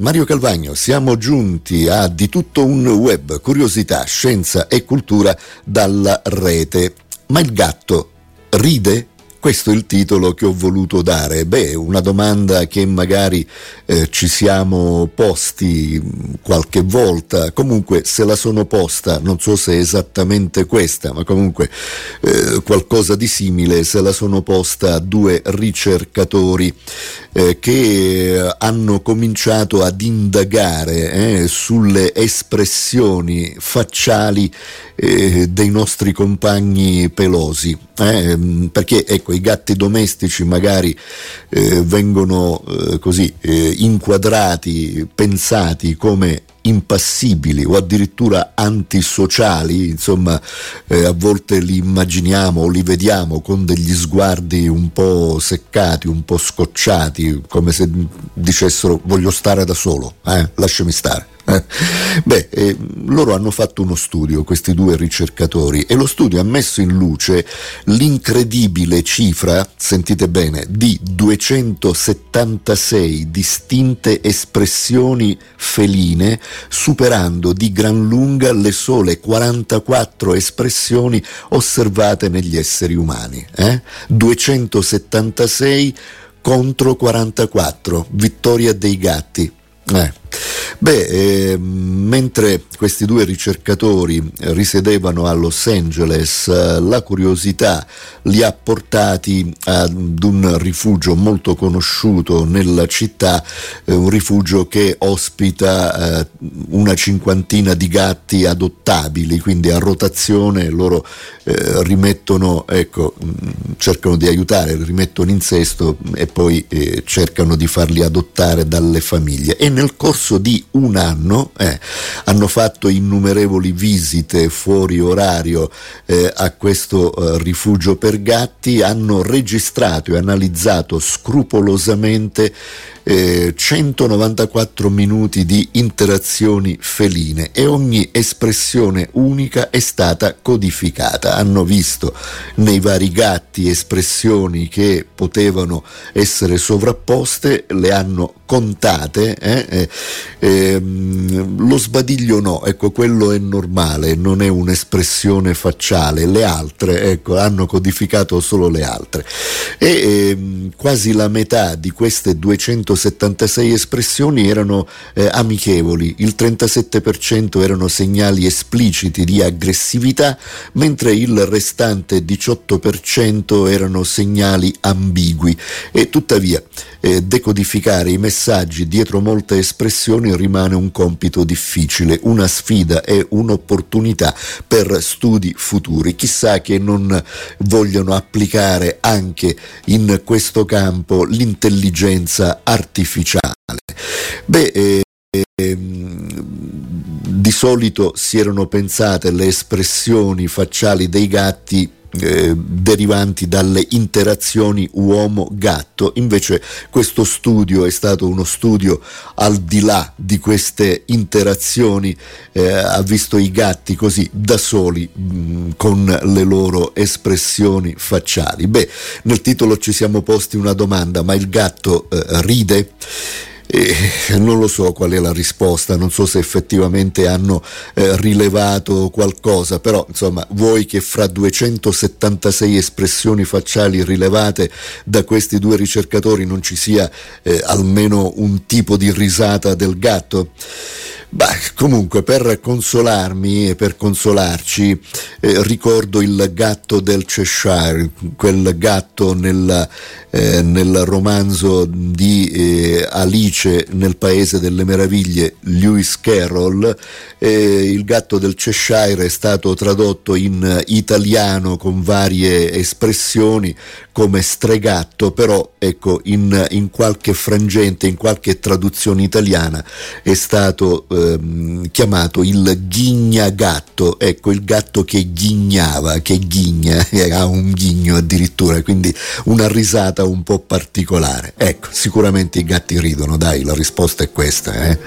Mario Calvagno, siamo giunti a di tutto un web, curiosità, scienza e cultura dalla rete. Ma il gatto ride? Questo è il titolo che ho voluto dare. Beh, una domanda che magari eh, ci siamo posti qualche volta, comunque se la sono posta, non so se è esattamente questa, ma comunque eh, qualcosa di simile, se la sono posta due ricercatori eh, che hanno cominciato ad indagare eh, sulle espressioni facciali eh, dei nostri compagni pelosi, eh, perché ecco i gatti domestici magari eh, vengono eh, così eh, inquadrati, pensati come impassibili o addirittura antisociali, insomma eh, a volte li immaginiamo o li vediamo con degli sguardi un po' seccati, un po' scocciati, come se dicessero voglio stare da solo, eh, lasciami stare. Beh, eh, loro hanno fatto uno studio, questi due ricercatori, e lo studio ha messo in luce l'incredibile cifra, sentite bene, di 276 distinte espressioni feline, superando di gran lunga le sole 44 espressioni osservate negli esseri umani. Eh? 276 contro 44, vittoria dei gatti. Eh. Beh, eh, mentre questi due ricercatori risiedevano a Los Angeles, eh, la curiosità li ha portati ad un rifugio molto conosciuto nella città, eh, un rifugio che ospita eh, una cinquantina di gatti adottabili, quindi a rotazione loro eh, rimettono, ecco, mm, cercano di aiutare, rimettono in sesto e poi eh, cercano di farli adottare dalle famiglie. E nel corso di un anno eh, hanno fatto innumerevoli visite fuori orario eh, a questo eh, rifugio per gatti, hanno registrato e analizzato scrupolosamente eh, 194 minuti di interazioni feline e ogni espressione unica è stata codificata. Hanno visto nei vari gatti espressioni che potevano essere sovrapposte, le hanno contate, eh? Eh, ehm, lo sbadiglio no, ecco quello è normale, non è un'espressione facciale, le altre ecco, hanno codificato solo le altre e ehm, quasi la metà di queste 276 espressioni erano eh, amichevoli, il 37% erano segnali espliciti di aggressività, mentre il restante 18% erano segnali ambigui e tuttavia eh, decodificare i messaggi dietro molte espressioni rimane un compito difficile, una sfida e un'opportunità per studi futuri. Chissà che non vogliono applicare anche in questo campo l'intelligenza artificiale. Beh, eh, di solito si erano pensate le espressioni facciali dei gatti eh, derivanti dalle interazioni uomo-gatto. Invece questo studio è stato uno studio al di là di queste interazioni, eh, ha visto i gatti così da soli mh, mm, con le loro espressioni facciali. Beh, nel titolo ci siamo posti una domanda, ma il gatto eh, ride? E non lo so qual è la risposta, non so se effettivamente hanno eh, rilevato qualcosa, però insomma vuoi che fra 276 espressioni facciali rilevate da questi due ricercatori non ci sia eh, almeno un tipo di risata del gatto? Beh, comunque per consolarmi e per consolarci eh, ricordo il gatto del Cheshire, quel gatto nel, eh, nel romanzo di eh, Alice nel Paese delle Meraviglie, Lewis Carroll. il gatto del Cheshire è stato tradotto in italiano con varie espressioni come stregatto, però ecco in, in qualche frangente, in qualche traduzione italiana è stato eh, ehm, chiamato il ghignagatto, ecco il gatto che ghignava, che ghigna, ha un ghigno addirittura, quindi una risata un po' particolare. Ecco, sicuramente i gatti ridono, dai, la risposta è questa. Eh?